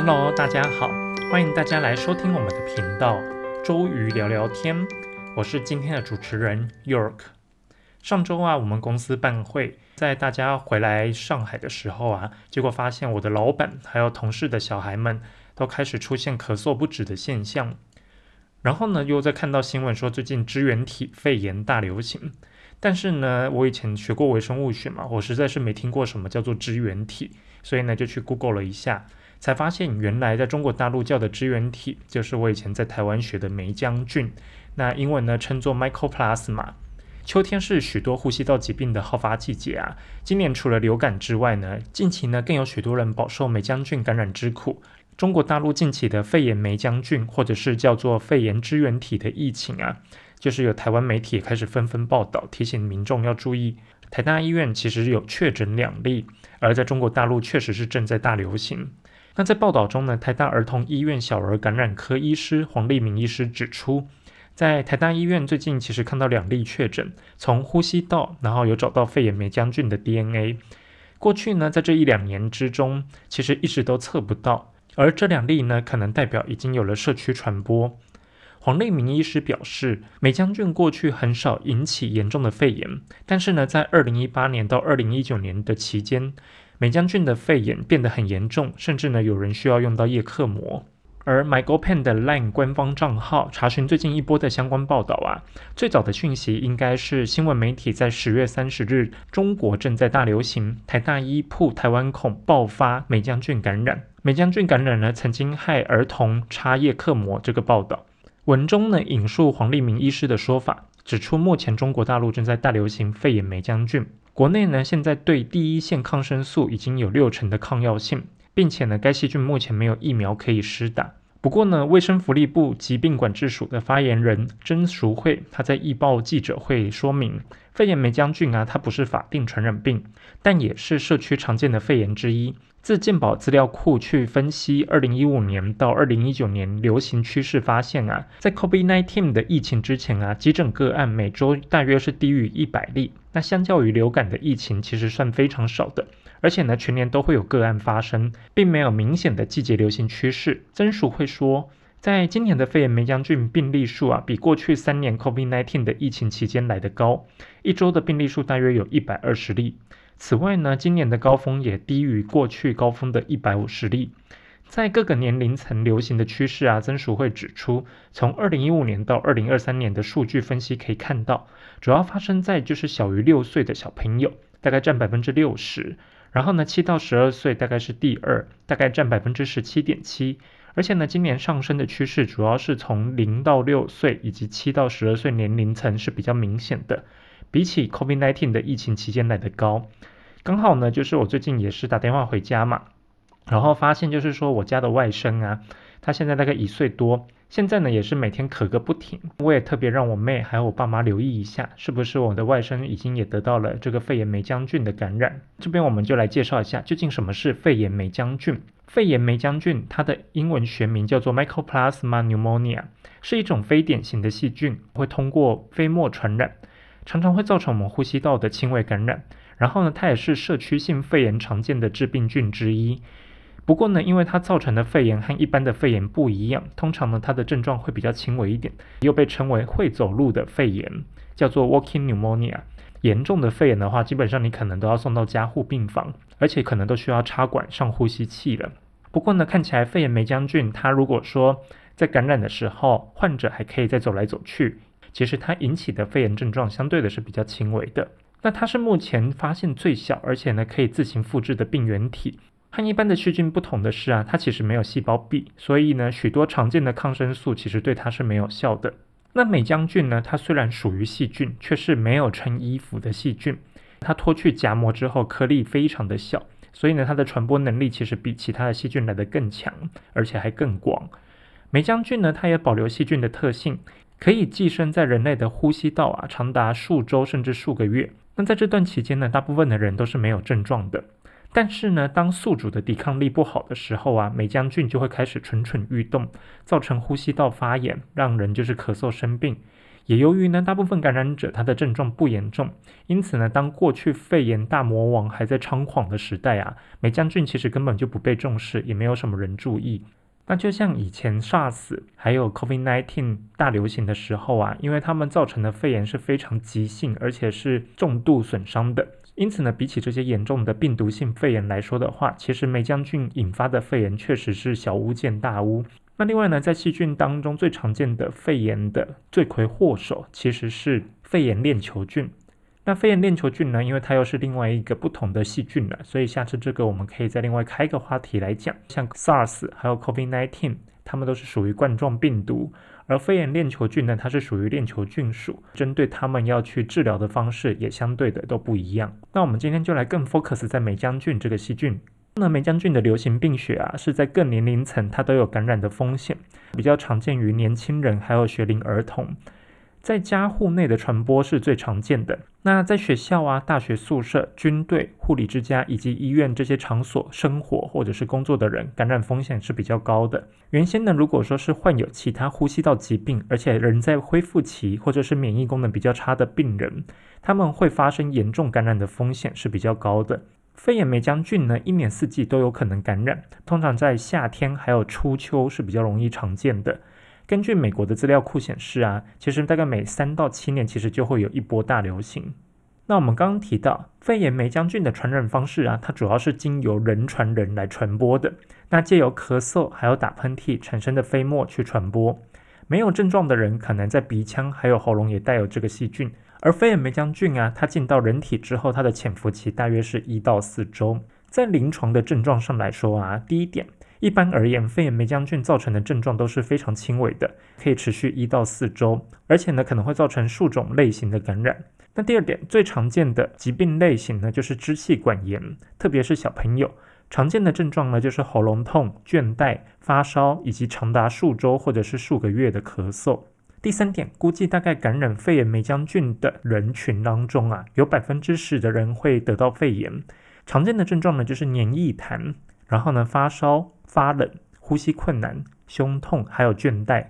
Hello，大家好，欢迎大家来收听我们的频道周瑜聊聊天。我是今天的主持人 York。上周啊，我们公司办会，在大家回来上海的时候啊，结果发现我的老板还有同事的小孩们都开始出现咳嗽不止的现象。然后呢，又在看到新闻说最近支原体肺炎大流行。但是呢，我以前学过微生物学嘛，我实在是没听过什么叫做支原体，所以呢就去 Google 了一下，才发现原来在中国大陆叫的支原体就是我以前在台湾学的梅浆菌，那英文呢称作 Mycoplasma。秋天是许多呼吸道疾病的好发季节啊，今年除了流感之外呢，近期呢更有许多人饱受梅浆菌感染之苦。中国大陆近期的肺炎梅浆菌或者是叫做肺炎支原体的疫情啊。就是有台湾媒体开始纷纷报道，提醒民众要注意。台大医院其实有确诊两例，而在中国大陆确实是正在大流行。那在报道中呢，台大儿童医院小儿感染科医师黄立明医师指出，在台大医院最近其实看到两例确诊，从呼吸道然后有找到肺炎梅浆菌的 DNA。过去呢，在这一两年之中，其实一直都测不到，而这两例呢，可能代表已经有了社区传播。黄立明医师表示，梅浆菌过去很少引起严重的肺炎，但是呢，在二零一八年到二零一九年的期间，美将军的肺炎变得很严重，甚至呢，有人需要用到叶克膜。而 MyGoPen 的 Line 官方账号查询最近一波的相关报道啊，最早的讯息应该是新闻媒体在十月三十日，中国正在大流行，台大医铺台湾恐爆发美将军感染，美将军感染呢曾经害儿童插叶克膜这个报道。文中呢引述黄立明医师的说法，指出目前中国大陆正在大流行肺炎梅浆菌，国内呢现在对第一线抗生素已经有六成的抗药性，并且呢该细菌目前没有疫苗可以施打。不过呢卫生福利部疾病管制署的发言人曾淑慧他在易报记者会说明，肺炎梅浆菌啊它不是法定传染病，但也是社区常见的肺炎之一。自健保资料库去分析，二零一五年到二零一九年流行趋势，发现啊，在 COVID-19 的疫情之前啊，急诊个案每周大约是低于一百例。那相较于流感的疫情，其实算非常少的。而且呢，全年都会有个案发生，并没有明显的季节流行趋势。曾署会说，在今年的肺炎梅浆菌病例数啊，比过去三年 COVID-19 的疫情期间来得高，一周的病例数大约有一百二十例。此外呢，今年的高峰也低于过去高峰的一百五十例。在各个年龄层流行的趋势啊，曾署会指出，从二零一五年到二零二三年的数据分析可以看到，主要发生在就是小于六岁的小朋友，大概占百分之六十。然后呢，七到十二岁大概是第二，大概占百分之十七点七。而且呢，今年上升的趋势主要是从零到六岁以及七到十二岁年龄层是比较明显的。比起 COVID-19 的疫情期间来的高，刚好呢，就是我最近也是打电话回家嘛，然后发现就是说我家的外甥啊，他现在大概一岁多，现在呢也是每天咳个不停，我也特别让我妹还有我爸妈留意一下，是不是我的外甥已经也得到了这个肺炎梅浆菌的感染？这边我们就来介绍一下，究竟什么是肺炎梅浆菌？肺炎梅浆菌它的英文学名叫做 Mycoplasma pneumonia，是一种非典型的细菌，会通过飞沫传染。常常会造成我们呼吸道的轻微感染，然后呢，它也是社区性肺炎常见的致病菌之一。不过呢，因为它造成的肺炎和一般的肺炎不一样，通常呢，它的症状会比较轻微一点，又被称为会走路的肺炎，叫做 walking pneumonia。严重的肺炎的话，基本上你可能都要送到加护病房，而且可能都需要插管上呼吸器了。不过呢，看起来肺炎梅将军它如果说在感染的时候，患者还可以再走来走去。其实它引起的肺炎症状相对的是比较轻微的。那它是目前发现最小，而且呢可以自行复制的病原体。和一般的细菌不同的是啊，它其实没有细胞壁，所以呢许多常见的抗生素其实对它是没有效的。那美将菌呢，它虽然属于细菌，却是没有穿衣服的细菌。它脱去荚膜之后，颗粒非常的小，所以呢它的传播能力其实比其他的细菌来得更强，而且还更广。梅将菌呢，它也保留细菌的特性。可以寄生在人类的呼吸道啊，长达数周甚至数个月。那在这段期间呢，大部分的人都是没有症状的。但是呢，当宿主的抵抗力不好的时候啊，梅将军就会开始蠢蠢欲动，造成呼吸道发炎，让人就是咳嗽生病。也由于呢，大部分感染者他的症状不严重，因此呢，当过去肺炎大魔王还在猖狂的时代啊，梅将军其实根本就不被重视，也没有什么人注意。那就像以前 SARS 还有 COVID-19 大流行的时候啊，因为他们造成的肺炎是非常急性，而且是重度损伤的。因此呢，比起这些严重的病毒性肺炎来说的话，其实梅将军引发的肺炎确实是小巫见大巫。那另外呢，在细菌当中最常见的肺炎的罪魁祸首其实是肺炎链球菌。那肺炎链球菌呢，因为它又是另外一个不同的细菌了，所以下次这个我们可以再另外开一个话题来讲。像 SARS 还有 COVID-19，它们都是属于冠状病毒，而肺炎链球菌呢，它是属于链球菌属，针对它们要去治疗的方式也相对的都不一样。那我们今天就来更 focus 在美将菌这个细菌。那梅将军的流行病学啊，是在各年龄层它都有感染的风险，比较常见于年轻人还有学龄儿童，在家户内的传播是最常见的。那在学校啊、大学宿舍、军队、护理之家以及医院这些场所生活或者是工作的人，感染风险是比较高的。原先呢，如果说是患有其他呼吸道疾病，而且人在恢复期或者是免疫功能比较差的病人，他们会发生严重感染的风险是比较高的。肺炎梅将菌呢，一年四季都有可能感染，通常在夏天还有初秋是比较容易常见的。根据美国的资料库显示啊，其实大概每三到七年其实就会有一波大流行。那我们刚刚提到肺炎梅将菌的传染方式啊，它主要是经由人传人来传播的，那借由咳嗽还有打喷嚏产生的飞沫去传播。没有症状的人可能在鼻腔还有喉咙也带有这个细菌。而肺炎梅将菌啊，它进到人体之后，它的潜伏期大约是一到四周。在临床的症状上来说啊，第一点，一般而言，肺炎梅将菌造成的症状都是非常轻微的，可以持续一到四周，而且呢，可能会造成数种类型的感染。那第二点，最常见的疾病类型呢，就是支气管炎，特别是小朋友常见的症状呢，就是喉咙痛、倦怠、发烧，以及长达数周或者是数个月的咳嗽。第三点，估计大概感染肺炎梅将菌的人群当中啊，有百分之十的人会得到肺炎。常见的症状呢，就是黏液痰，然后呢发烧、发冷、呼吸困难、胸痛，还有倦怠。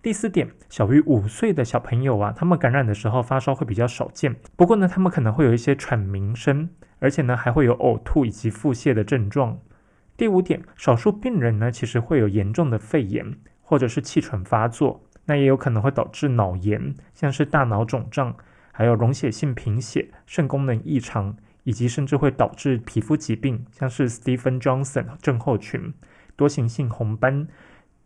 第四点，小于五岁的小朋友啊，他们感染的时候发烧会比较少见，不过呢，他们可能会有一些喘鸣声，而且呢还会有呕吐以及腹泻的症状。第五点，少数病人呢其实会有严重的肺炎或者是气喘发作。那也有可能会导致脑炎，像是大脑肿胀，还有溶血性贫血、肾功能异常，以及甚至会导致皮肤疾病，像是 Stephen Johnson 症候群、多形性红斑、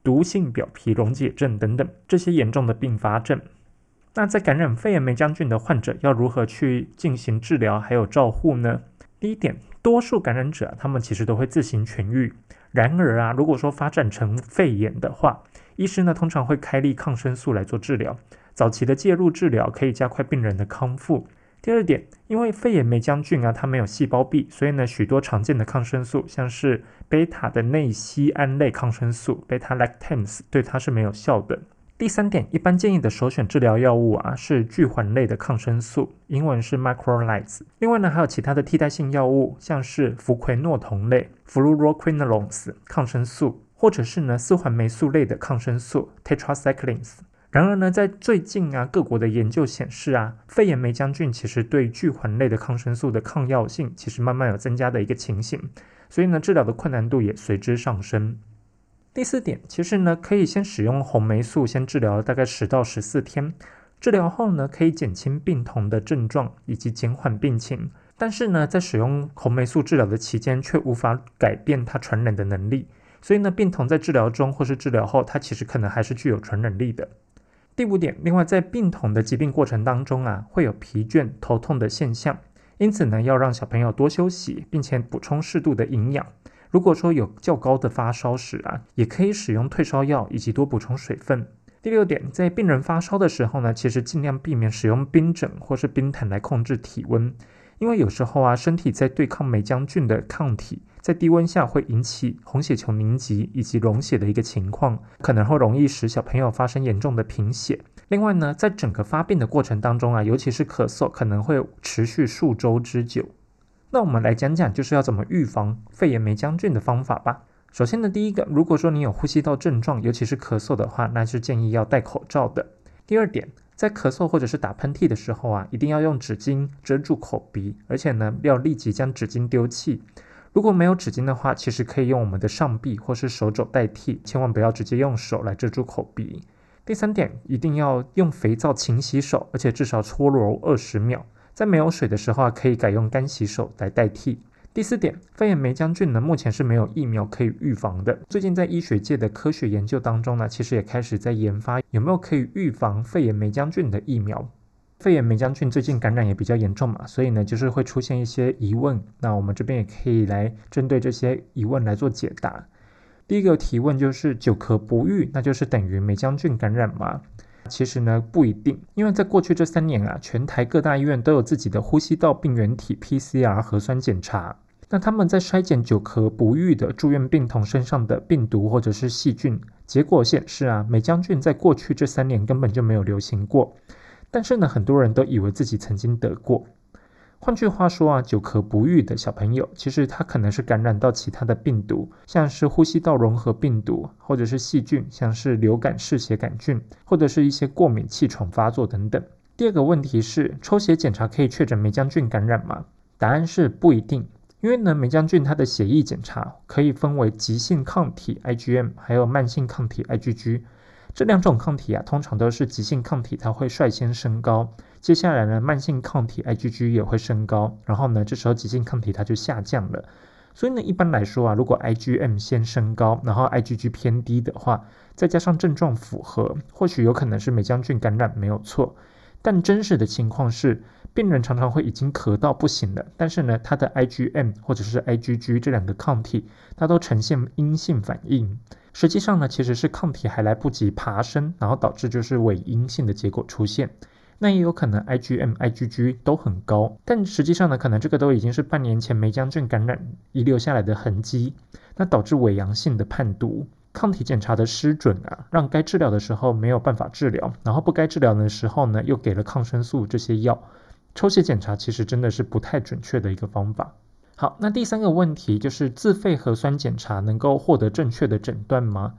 毒性表皮溶解症等等这些严重的并发症。那在感染肺炎梅将军的患者要如何去进行治疗还有照护呢？第一点，多数感染者他们其实都会自行痊愈。然而啊，如果说发展成肺炎的话，医师呢通常会开立抗生素来做治疗。早期的介入治疗可以加快病人的康复。第二点，因为肺炎梅将军啊，它没有细胞壁，所以呢，许多常见的抗生素，像是贝塔的内酰胺类抗生素贝塔 lactams，对它是没有效的。第三点，一般建议的首选治疗药物啊是聚环类的抗生素，英文是 macrolides。另外呢，还有其他的替代性药物，像是福奎诺酮类 fluoroquinolones 抗生素，或者是呢四环霉素类的抗生素 tetracyclines。然而呢，在最近啊，各国的研究显示啊，肺炎霉将菌其实对聚环类的抗生素的抗药性其实慢慢有增加的一个情形，所以呢，治疗的困难度也随之上升。第四点，其实呢，可以先使用红霉素，先治疗大概十到十四天。治疗后呢，可以减轻病童的症状以及减缓病情。但是呢，在使用红霉素治疗的期间，却无法改变它传染的能力。所以呢，病童在治疗中或是治疗后，它其实可能还是具有传染力的。第五点，另外在病童的疾病过程当中啊，会有疲倦、头痛的现象，因此呢，要让小朋友多休息，并且补充适度的营养。如果说有较高的发烧时啊，也可以使用退烧药以及多补充水分。第六点，在病人发烧的时候呢，其实尽量避免使用冰枕或是冰毯来控制体温，因为有时候啊，身体在对抗霉将菌的抗体，在低温下会引起红血球凝集以及溶血的一个情况，可能会容易使小朋友发生严重的贫血。另外呢，在整个发病的过程当中啊，尤其是咳嗽，可能会持续数周之久。那我们来讲讲，就是要怎么预防肺炎梅将军的方法吧。首先呢，第一个，如果说你有呼吸道症状，尤其是咳嗽的话，那是建议要戴口罩的。第二点，在咳嗽或者是打喷嚏的时候啊，一定要用纸巾遮住口鼻，而且呢，要立即将纸巾丢弃。如果没有纸巾的话，其实可以用我们的上臂或是手肘代替，千万不要直接用手来遮住口鼻。第三点，一定要用肥皂勤洗手，而且至少搓揉二十秒。在没有水的时候啊，可以改用干洗手来代替。第四点，肺炎霉浆菌呢，目前是没有疫苗可以预防的。最近在医学界的科学研究当中呢，其实也开始在研发有没有可以预防肺炎霉浆菌的疫苗。肺炎霉浆菌最近感染也比较严重嘛，所以呢，就是会出现一些疑问。那我们这边也可以来针对这些疑问来做解答。第一个提问就是久咳不愈，那就是等于霉浆菌感染吗？其实呢不一定，因为在过去这三年啊，全台各大医院都有自己的呼吸道病原体 PCR 核酸检查。那他们在筛检久咳不愈的住院病童身上的病毒或者是细菌，结果显示啊，霉浆菌在过去这三年根本就没有流行过。但是呢，很多人都以为自己曾经得过。换句话说啊，久咳不愈的小朋友，其实他可能是感染到其他的病毒，像是呼吸道融合病毒，或者是细菌，像是流感嗜血杆菌，或者是一些过敏气喘发作等等。第二个问题是，抽血检查可以确诊霉浆菌感染吗？答案是不一定，因为呢，霉浆菌它的血液检查可以分为急性抗体 IgM，还有慢性抗体 IgG。这两种抗体啊，通常都是急性抗体，它会率先升高。接下来呢，慢性抗体 IgG 也会升高，然后呢，这时候急性抗体它就下降了。所以呢，一般来说啊，如果 IgM 先升高，然后 IgG 偏低的话，再加上症状符合，或许有可能是霉浆菌感染没有错。但真实的情况是，病人常常会已经咳到不行了，但是呢，他的 IgM 或者是 IgG 这两个抗体，它都呈现阴性反应。实际上呢，其实是抗体还来不及爬升，然后导致就是伪阴性的结果出现。那也有可能 IgM、IgG 都很高，但实际上呢，可能这个都已经是半年前梅江镇感染遗留下来的痕迹，那导致伪阳性的判读。抗体检查的失准啊，让该治疗的时候没有办法治疗，然后不该治疗的时候呢，又给了抗生素这些药。抽血检查其实真的是不太准确的一个方法。好，那第三个问题就是自费核酸检查能够获得正确的诊断吗？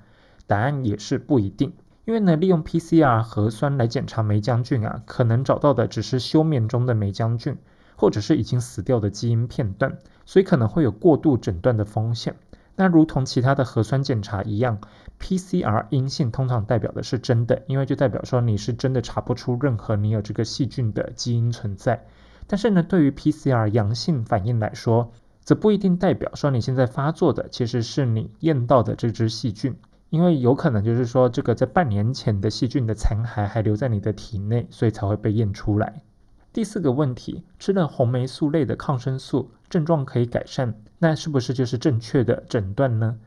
答案也是不一定。因为呢，利用 PCR 核酸来检查霉浆菌啊，可能找到的只是休眠中的霉浆菌，或者是已经死掉的基因片段，所以可能会有过度诊断的风险。那如同其他的核酸检查一样，PCR 阴性通常代表的是真的，因为就代表说你是真的查不出任何你有这个细菌的基因存在。但是呢，对于 PCR 阳性反应来说，则不一定代表说你现在发作的其实是你验到的这只细菌。因为有可能就是说，这个在半年前的细菌的残骸还留在你的体内，所以才会被验出来。第四个问题，吃了红霉素类的抗生素，症状可以改善，那是不是就是正确的诊断呢？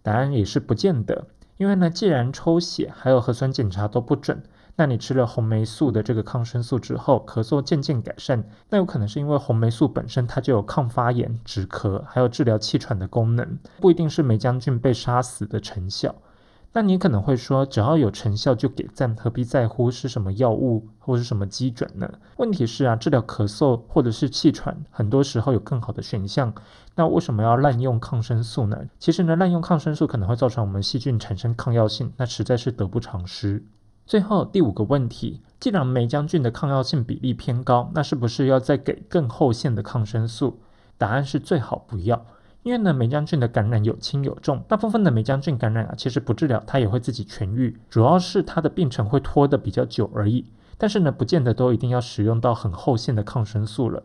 答案也是不见得。因为呢，既然抽血还有核酸检查都不准。那你吃了红霉素的这个抗生素之后，咳嗽渐渐改善，那有可能是因为红霉素本身它就有抗发炎、止咳，还有治疗气喘的功能，不一定是霉将菌被杀死的成效。那你可能会说，只要有成效就给赞，何必在乎是什么药物或是什么基准呢？问题是啊，治疗咳嗽或者是气喘，很多时候有更好的选项。那为什么要滥用抗生素呢？其实呢，滥用抗生素可能会造成我们细菌产生抗药性，那实在是得不偿失。最后第五个问题，既然霉浆菌的抗药性比例偏高，那是不是要再给更后线的抗生素？答案是最好不要，因为呢霉浆菌的感染有轻有重，大部分的霉浆菌感染啊，其实不治疗它也会自己痊愈，主要是它的病程会拖得比较久而已。但是呢，不见得都一定要使用到很后线的抗生素了。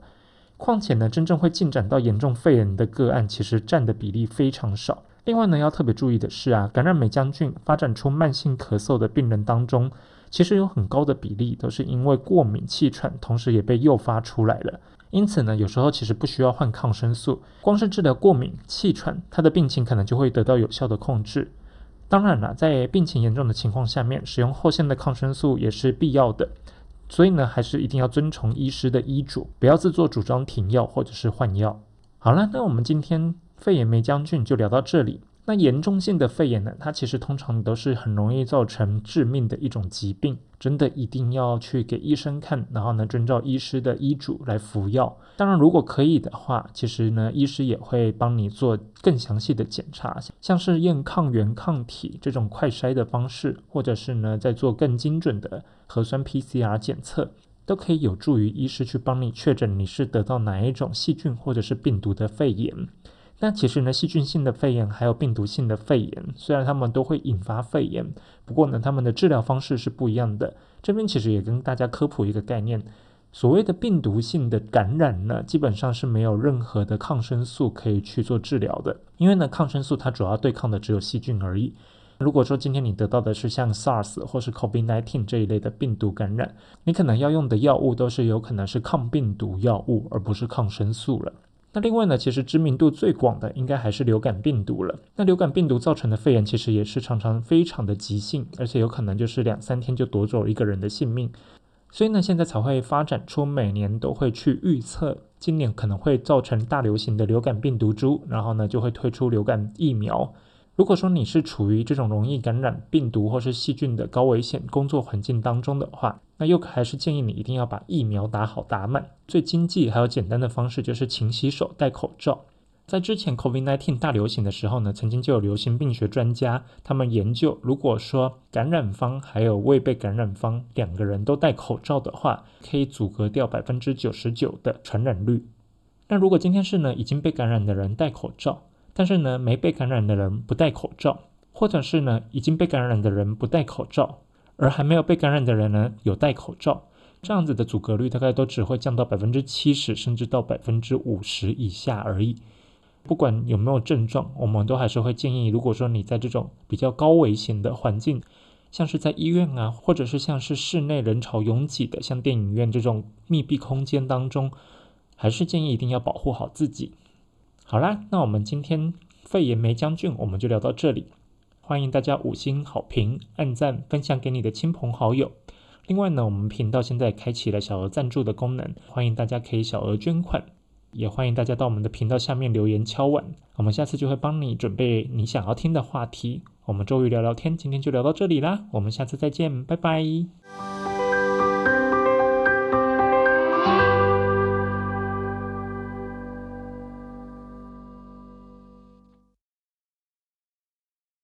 况且呢，真正会进展到严重肺炎的个案，其实占的比例非常少。另外呢，要特别注意的是啊，感染美将军发展出慢性咳嗽的病人当中，其实有很高的比例都是因为过敏气喘，同时也被诱发出来了。因此呢，有时候其实不需要换抗生素，光是治疗过敏气喘，他的病情可能就会得到有效的控制。当然了，在病情严重的情况下面，使用后线的抗生素也是必要的。所以呢，还是一定要遵从医师的医嘱，不要自作主张停药或者是换药。好了，那我们今天。肺炎霉浆菌就聊到这里。那严重性的肺炎呢，它其实通常都是很容易造成致命的一种疾病，真的一定要去给医生看，然后呢，遵照医师的医嘱来服药。当然，如果可以的话，其实呢，医师也会帮你做更详细的检查，像是验抗原抗体这种快筛的方式，或者是呢，在做更精准的核酸 PCR 检测，都可以有助于医师去帮你确诊你是得到哪一种细菌或者是病毒的肺炎。那其实呢，细菌性的肺炎还有病毒性的肺炎，虽然它们都会引发肺炎，不过呢，它们的治疗方式是不一样的。这边其实也跟大家科普一个概念，所谓的病毒性的感染呢，基本上是没有任何的抗生素可以去做治疗的，因为呢，抗生素它主要对抗的只有细菌而已。如果说今天你得到的是像 SARS 或是 COVID-19 这一类的病毒感染，你可能要用的药物都是有可能是抗病毒药物，而不是抗生素了。那另外呢，其实知名度最广的应该还是流感病毒了。那流感病毒造成的肺炎，其实也是常常非常的急性，而且有可能就是两三天就夺走一个人的性命。所以呢，现在才会发展出每年都会去预测今年可能会造成大流行的流感病毒株，然后呢就会推出流感疫苗。如果说你是处于这种容易感染病毒或是细菌的高危险工作环境当中的话，那又还是建议你一定要把疫苗打好打满。最经济还有简单的方式就是勤洗手、戴口罩。在之前 COVID-19 大流行的时候呢，曾经就有流行病学专家他们研究，如果说感染方还有未被感染方两个人都戴口罩的话，可以阻隔掉百分之九十九的传染率。那如果今天是呢已经被感染的人戴口罩，但是呢，没被感染的人不戴口罩，或者是呢，已经被感染的人不戴口罩，而还没有被感染的人呢，有戴口罩，这样子的阻隔率大概都只会降到百分之七十，甚至到百分之五十以下而已。不管有没有症状，我们都还是会建议，如果说你在这种比较高危险的环境，像是在医院啊，或者是像是室内人潮拥挤的，像电影院这种密闭空间当中，还是建议一定要保护好自己。好啦，那我们今天肺炎梅将军，我们就聊到这里。欢迎大家五星好评、按赞、分享给你的亲朋好友。另外呢，我们频道现在开启了小额赞助的功能，欢迎大家可以小额捐款，也欢迎大家到我们的频道下面留言敲碗，我们下次就会帮你准备你想要听的话题。我们周瑜聊聊天，今天就聊到这里啦，我们下次再见，拜拜。